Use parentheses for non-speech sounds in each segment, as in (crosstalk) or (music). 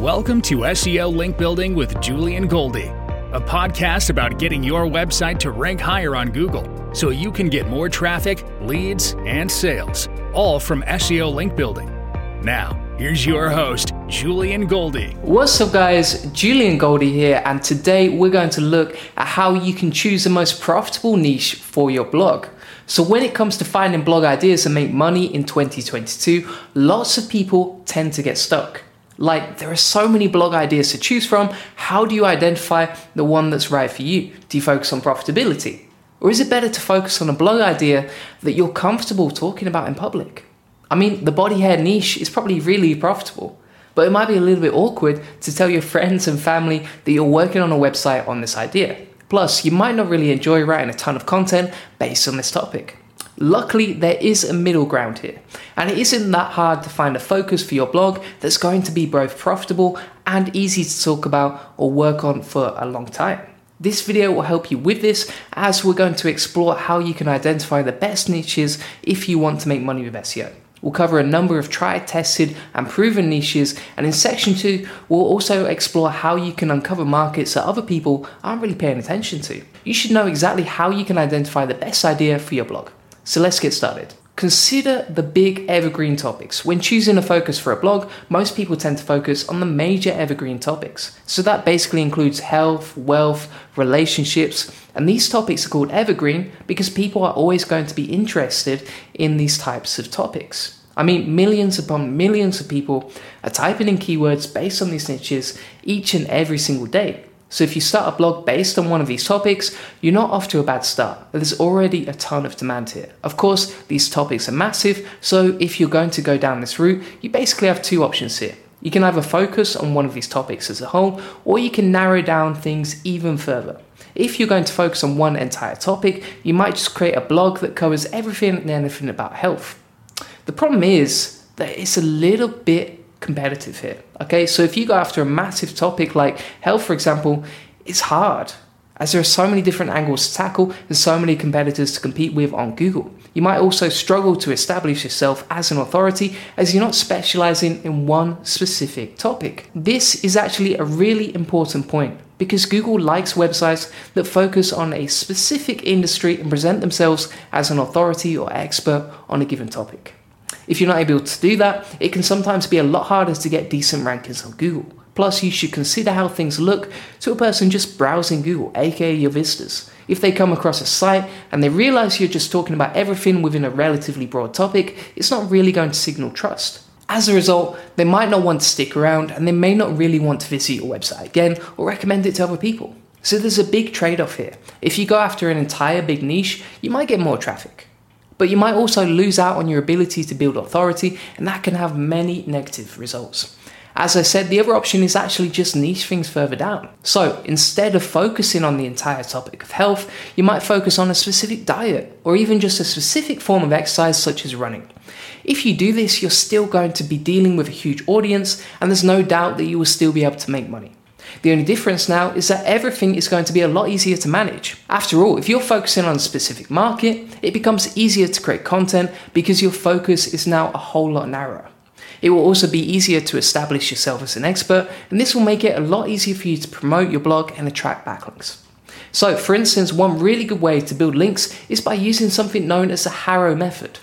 Welcome to SEO Link Building with Julian Goldie, a podcast about getting your website to rank higher on Google so you can get more traffic, leads, and sales, all from SEO Link Building. Now, here's your host, Julian Goldie. What's up, guys? Julian Goldie here, and today we're going to look at how you can choose the most profitable niche for your blog. So, when it comes to finding blog ideas and make money in 2022, lots of people tend to get stuck. Like, there are so many blog ideas to choose from. How do you identify the one that's right for you? Do you focus on profitability? Or is it better to focus on a blog idea that you're comfortable talking about in public? I mean, the body hair niche is probably really profitable, but it might be a little bit awkward to tell your (laughs) friends and family that you're working on a website on this idea. Plus, you might not really enjoy writing a ton of content based on this topic. Luckily, there is a middle ground here, and it isn't that hard to find a focus for your blog that's going to be both profitable and easy to talk about or work on for a long time. This video will help you with this as we're going to explore how you can identify the best niches if you want to make money with SEO. We'll cover a number of tried, tested, and proven niches, and in section two, we'll also explore how you can uncover markets that other people aren't really paying attention to. You should know exactly how you can identify the best idea for your blog. So let's get started. Consider the big evergreen topics. When choosing a focus for a blog, most people tend to focus on the major evergreen topics. So that basically includes health, wealth, relationships, and these topics are called evergreen because people are always going to be interested in these types of topics. I mean, millions upon millions of people are typing in keywords based on these niches each and every single day. So if you start a blog based on one of these topics, you're not off to a bad start. There's already a ton of demand here. Of course, these topics are massive, so if you're going to go down this route, you basically have two options here. You can either focus on one of these topics as a whole, or you can narrow down things even further. If you're going to focus on one entire topic, you might just create a blog that covers everything and anything about health. The problem is that it's a little bit competitive here. Okay, so if you go after a massive topic like health, for example, it's hard as there are so many different angles to tackle and so many competitors to compete with on Google. You might also struggle to establish yourself as an authority as you're not specializing in one specific topic. This is actually a really important point because Google likes websites that focus on a specific industry and present themselves as an authority or expert on a given topic. If you're not able to do that, it can sometimes be a lot harder to get decent rankings on Google. Plus, you should consider how things look to a person just browsing Google, aka your visitors. If they come across a site and they realize you're just talking about everything within a relatively broad topic, it's not really going to signal trust. As a result, they might not want to stick around and they may not really want to visit your website again or recommend it to other people. So there's a big trade off here. If you go after an entire big niche, you might get more traffic but you might also lose out on your ability to build authority, and that can have many negative results. As I said, the other option is actually just niche things further down. So instead of focusing on the entire topic of health, you might focus on a specific diet or even just a specific form of exercise such as running. If you do this, you're still going to be dealing with a huge audience, and there's no doubt that you will still be able to make money. The only difference now is that everything is going to be a lot easier to manage. After all, if you're focusing on a specific market, it becomes easier to create content because your focus is now a whole lot narrower. It will also be easier to establish yourself as an expert, and this will make it a lot easier for you to promote your blog and attract backlinks. So, for instance, one really good way to build links is by using something known as the HARO method.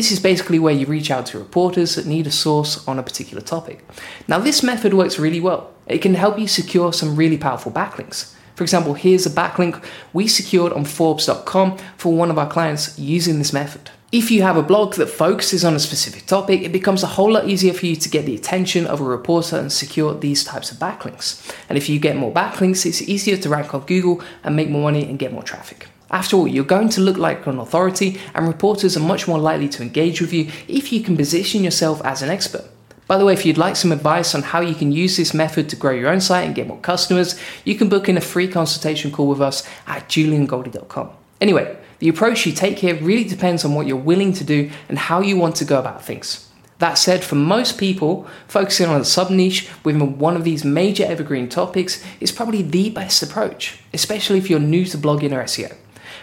This is basically where you reach out to reporters that need a source on a particular topic. Now, this method works really well. It can help you secure some really powerful backlinks. For example, here's a backlink we secured on Forbes.com for one of our clients using this method. If you have a blog that focuses on a specific topic, it becomes a whole lot easier for you to get the attention of a reporter and secure these types of backlinks. And if you get more backlinks, it's easier to rank on Google and make more money and get more traffic. After all, you're going to look like an authority, and reporters are much more likely to engage with you if you can position yourself as an expert. By the way, if you'd like some advice on how you can use this method to grow your own site and get more customers, you can book in a free consultation call with us at juliangoldie.com. Anyway, the approach you take here really depends on what you're willing to do and how you want to go about things. That said, for most people, focusing on a sub niche within one of these major evergreen topics is probably the best approach, especially if you're new to blogging or SEO.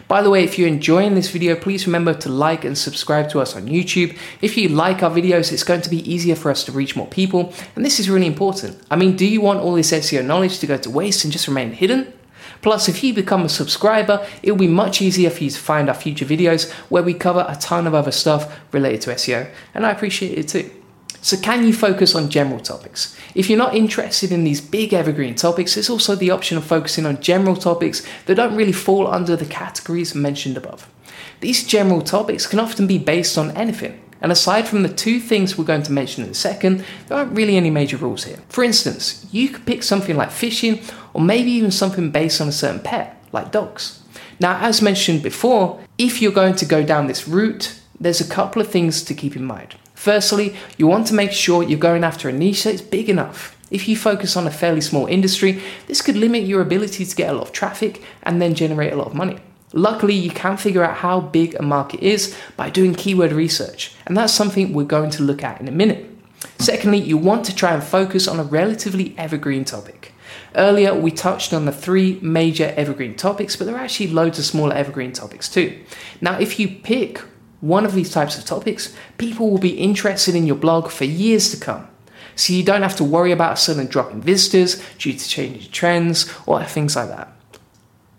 By the way, if you're enjoying this video, please remember to like and subscribe to us on YouTube. If you like our videos, it's going to be easier for us to reach more people, and this is really important. I mean, do you want all this SEO knowledge to go to waste and just remain hidden? Plus, if you become a subscriber, it will be much easier for you to find our future videos where we cover a ton of other stuff related to SEO, and I appreciate it too. So, can you focus on general topics? If you're not interested in these big evergreen topics, there's also the option of focusing on general topics that don't really fall under the categories mentioned above. These general topics can often be based on anything, and aside from the two things we're going to mention in a second, there aren't really any major rules here. For instance, you could pick something like fishing, or maybe even something based on a certain pet, like dogs. Now, as mentioned before, if you're going to go down this route, there's a couple of things to keep in mind. Firstly, you want to make sure you're going after a niche that is big enough. If you focus on a fairly small industry, this could limit your ability to get a lot of traffic and then generate a lot of money. Luckily, you can figure out how big a market is by doing keyword research, and that's something we're going to look at in a minute. Secondly, you want to try and focus on a relatively evergreen topic. Earlier, we touched on the three major evergreen topics, but there are actually loads of smaller evergreen topics too. Now, if you pick one of these types of topics, people will be interested in your blog for years to come. So you don't have to worry about a sudden drop in visitors due to changing trends or things like that.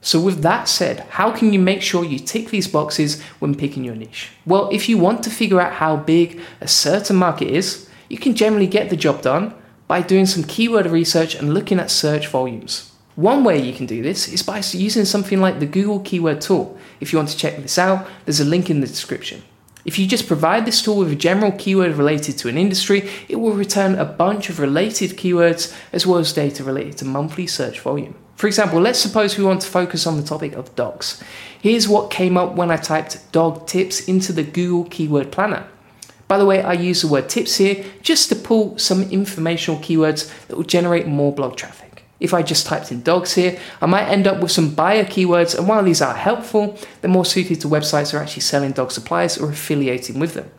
So, with that said, how can you make sure you tick these boxes when picking your niche? Well, if you want to figure out how big a certain market is, you can generally get the job done by doing some keyword research and looking at search volumes. One way you can do this is by using something like the Google Keyword Tool. If you want to check this out, there's a link in the description. If you just provide this tool with a general keyword related to an industry, it will return a bunch of related keywords as well as data related to monthly search volume. For example, let's suppose we want to focus on the topic of dogs. Here's what came up when I typed dog tips into the Google Keyword Planner. By the way, I use the word tips here just to pull some informational keywords that will generate more blog traffic. If I just typed in dogs here, I might end up with some buyer keywords, and while these are helpful, they're more suited to websites that are actually selling dog supplies or affiliating with them.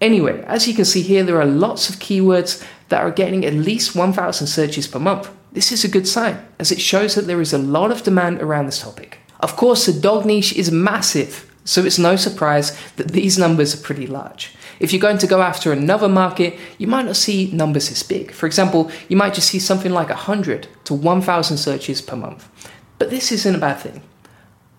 Anyway, as you can see here, there are lots of keywords that are getting at least 1,000 searches per month. This is a good sign, as it shows that there is a lot of demand around this topic. Of course, the dog niche is massive, so it's no surprise that these numbers are pretty large. If you're going to go after another market, you might not see numbers this big. For example, you might just see something like 100 to 1,000 searches per month. But this isn't a bad thing.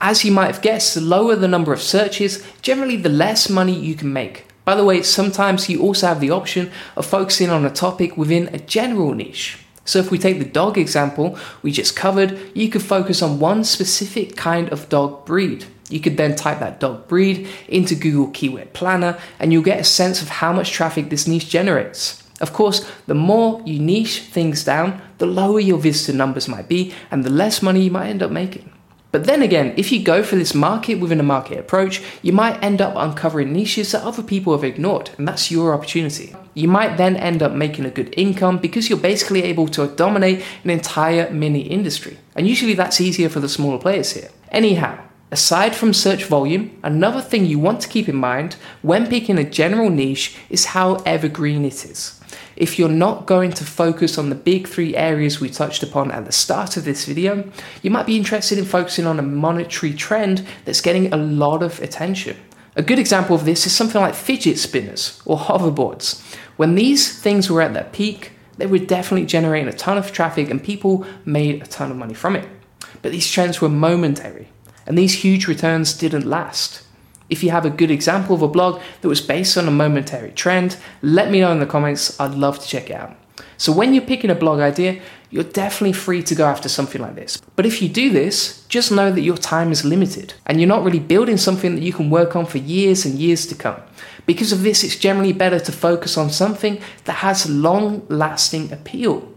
As you might have guessed, the lower the number of searches, generally the less money you can make. By the way, sometimes you also have the option of focusing on a topic within a general niche. So, if we take the dog example we just covered, you could focus on one specific kind of dog breed. You could then type that dog breed into Google Keyword Planner and you'll get a sense of how much traffic this niche generates. Of course, the more you niche things down, the lower your visitor numbers might be and the less money you might end up making. But then again, if you go for this market within a market approach, you might end up uncovering niches that other people have ignored, and that's your opportunity. You might then end up making a good income because you're basically able to dominate an entire mini industry. And usually that's easier for the smaller players here. Anyhow, Aside from search volume, another thing you want to keep in mind when picking a general niche is how evergreen it is. If you're not going to focus on the big three areas we touched upon at the start of this video, you might be interested in focusing on a monetary trend that's getting a lot of attention. A good example of this is something like fidget spinners or hoverboards. When these things were at their peak, they were definitely generating a ton of traffic and people made a ton of money from it. But these trends were momentary and these huge returns didn't last. If you have a good example of a blog that was based on a momentary trend, let me know in the comments. I'd love to check it out. So, when you're picking a blog idea, you're definitely free to go after something like this. But if you do this, just know that your time is limited and you're not really building something that you can work on for years and years to come. Because of this, it's generally better to focus on something that has long lasting appeal.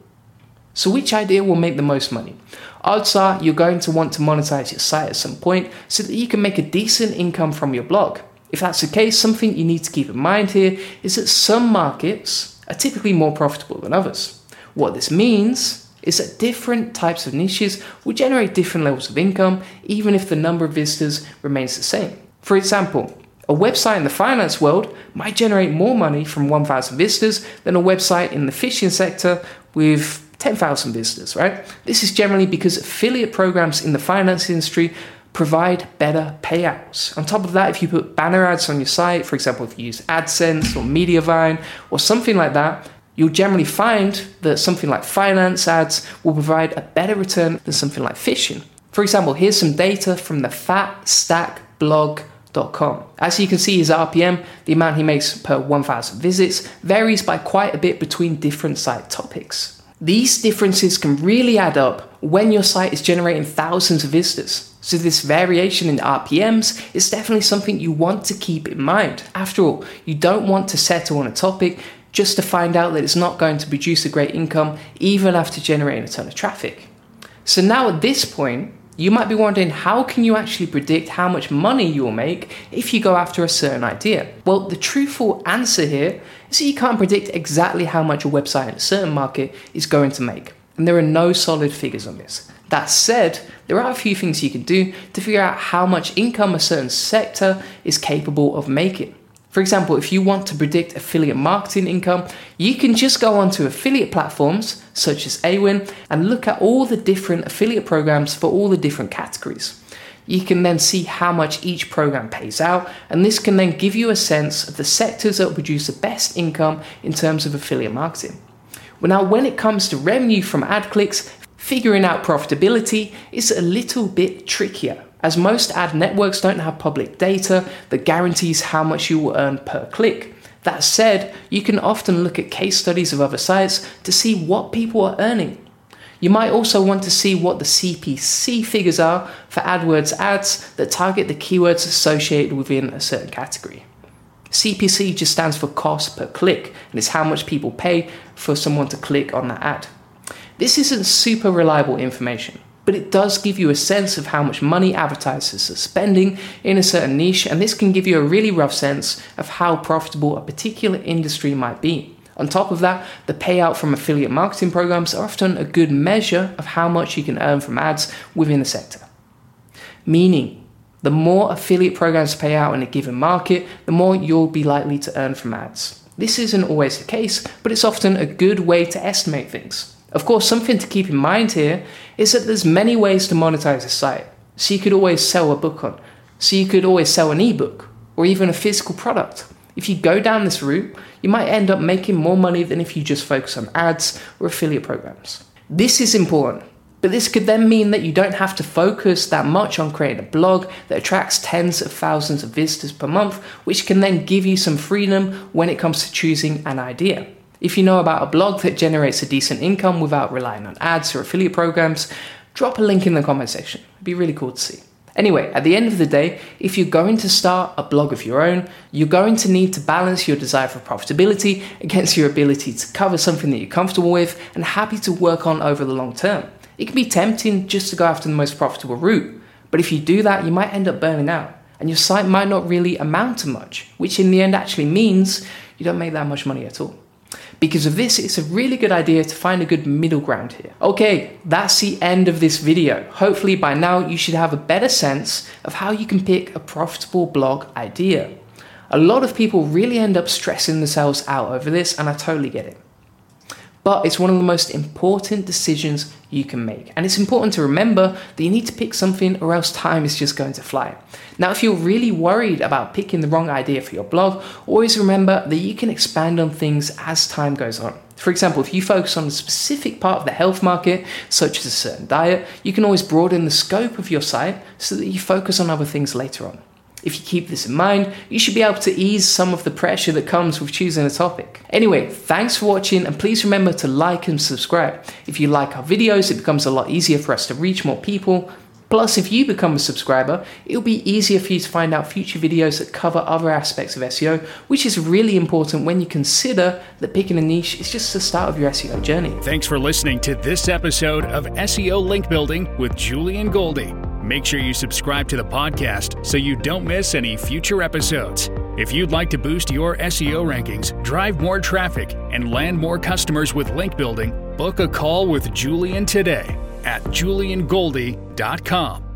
So, which idea will make the most money? Odds are you're going to want to monetize your site at some point so that you can make a decent income from your blog. If that's the case, something you need to keep in mind here is that some markets are typically more profitable than others. What this means is that different types of niches will generate different levels of income, even if the number of visitors remains the same. For example, a website in the finance world might generate more money from 1,000 visitors than a website in the fishing sector with 10,000 visitors, right? This is generally because affiliate programs in the finance industry provide better payouts. On top of that, if you put banner ads on your site, for example, if you use AdSense or Mediavine or something like that, you'll generally find that something like finance ads will provide a better return than something like fishing. For example, here's some data from the fatstackblog.com. As you can see, his RPM, the amount he makes per 1,000 visits, varies by quite a bit between different site topics. These differences can really add up when your site is generating thousands of visitors. So, this variation in RPMs is definitely something you want to keep in mind. After all, you don't want to settle on a topic just to find out that it's not going to produce a great income even after generating a ton of traffic. So, now at this point, you might be wondering how can you actually predict how much money you will make if you go after a certain idea? Well, the truthful answer here is that you can't predict exactly how much a website in a certain market is going to make. And there are no solid figures on this. That said, there are a few things you can do to figure out how much income a certain sector is capable of making. For example, if you want to predict affiliate marketing income, you can just go onto affiliate platforms such as Awin and look at all the different affiliate programs for all the different categories. You can then see how much each program pays out, and this can then give you a sense of the sectors that produce the best income in terms of affiliate marketing. Well, now, when it comes to revenue from ad clicks, figuring out profitability is a little bit trickier as most ad networks don't have public data that guarantees how much you will earn per click. That said, you can often look at case studies of other sites to see what people are earning. You might also want to see what the CPC figures are for AdWords ads that target the keywords associated within a certain category. CPC just stands for cost per click and is how much people pay for someone to click on that ad. This isn't super reliable information but it does give you a sense of how much money advertisers are spending in a certain niche, and this can give you a really rough sense of how profitable a particular industry might be. On top of that, the payout from affiliate marketing programs are often a good measure of how much you can earn from ads within a sector. Meaning, the more affiliate programs pay out in a given market, the more you'll be likely to earn from ads. This isn't always the case, but it's often a good way to estimate things. Of course, something to keep in mind here is that there's many ways to monetize a site. So you could always sell a book on. So you could always sell an ebook or even a physical product. If you go down this route, you might end up making more money than if you just focus on ads or affiliate programs. This is important, but this could then mean that you don't have to focus that much on creating a blog that attracts tens of thousands of visitors per month, which can then give you some freedom when it comes to choosing an idea. If you know about a blog that generates a decent income without relying on ads or affiliate programs, drop a link in the comment section. It'd be really cool to see. Anyway, at the end of the day, if you're going to start a blog of your own, you're going to need to balance your desire for profitability against your ability to cover something that you're comfortable with and happy to work on over the long term. It can be tempting just to go after the most profitable route, but if you do that, you might end up burning out and your site might not really amount to much, which in the end actually means you don't make that much money at all. Because of this, it's a really good idea to find a good middle ground here. Okay, that's the end of this video. Hopefully by now you should have a better sense of how you can pick a profitable blog idea. A lot of people really end up stressing themselves out over this, and I totally get it but it's one of the most important decisions you can make. And it's important to remember that you need to pick something or else time is just going to fly. Now, if you're really worried about picking the wrong idea for your blog, always remember that you can expand on things as time goes on. For example, if you focus on a specific part of the health market, such as a certain diet, you can always broaden the scope of your site so that you focus on other things later on. If you keep this in mind, you should be able to ease some of the pressure that comes with choosing a topic. Anyway, thanks for watching and please remember to like and subscribe. If you like our videos, it becomes a lot easier for us to reach more people. Plus, if you become a subscriber, it'll be easier for you to find out future videos that cover other aspects of SEO, which is really important when you consider that picking a niche is just the start of your SEO journey. Thanks for listening to this episode of SEO Link Building with Julian Goldie. Make sure you subscribe to the podcast so you don't miss any future episodes. If you'd like to boost your SEO rankings, drive more traffic, and land more customers with link building, book a call with Julian today at juliangoldie.com.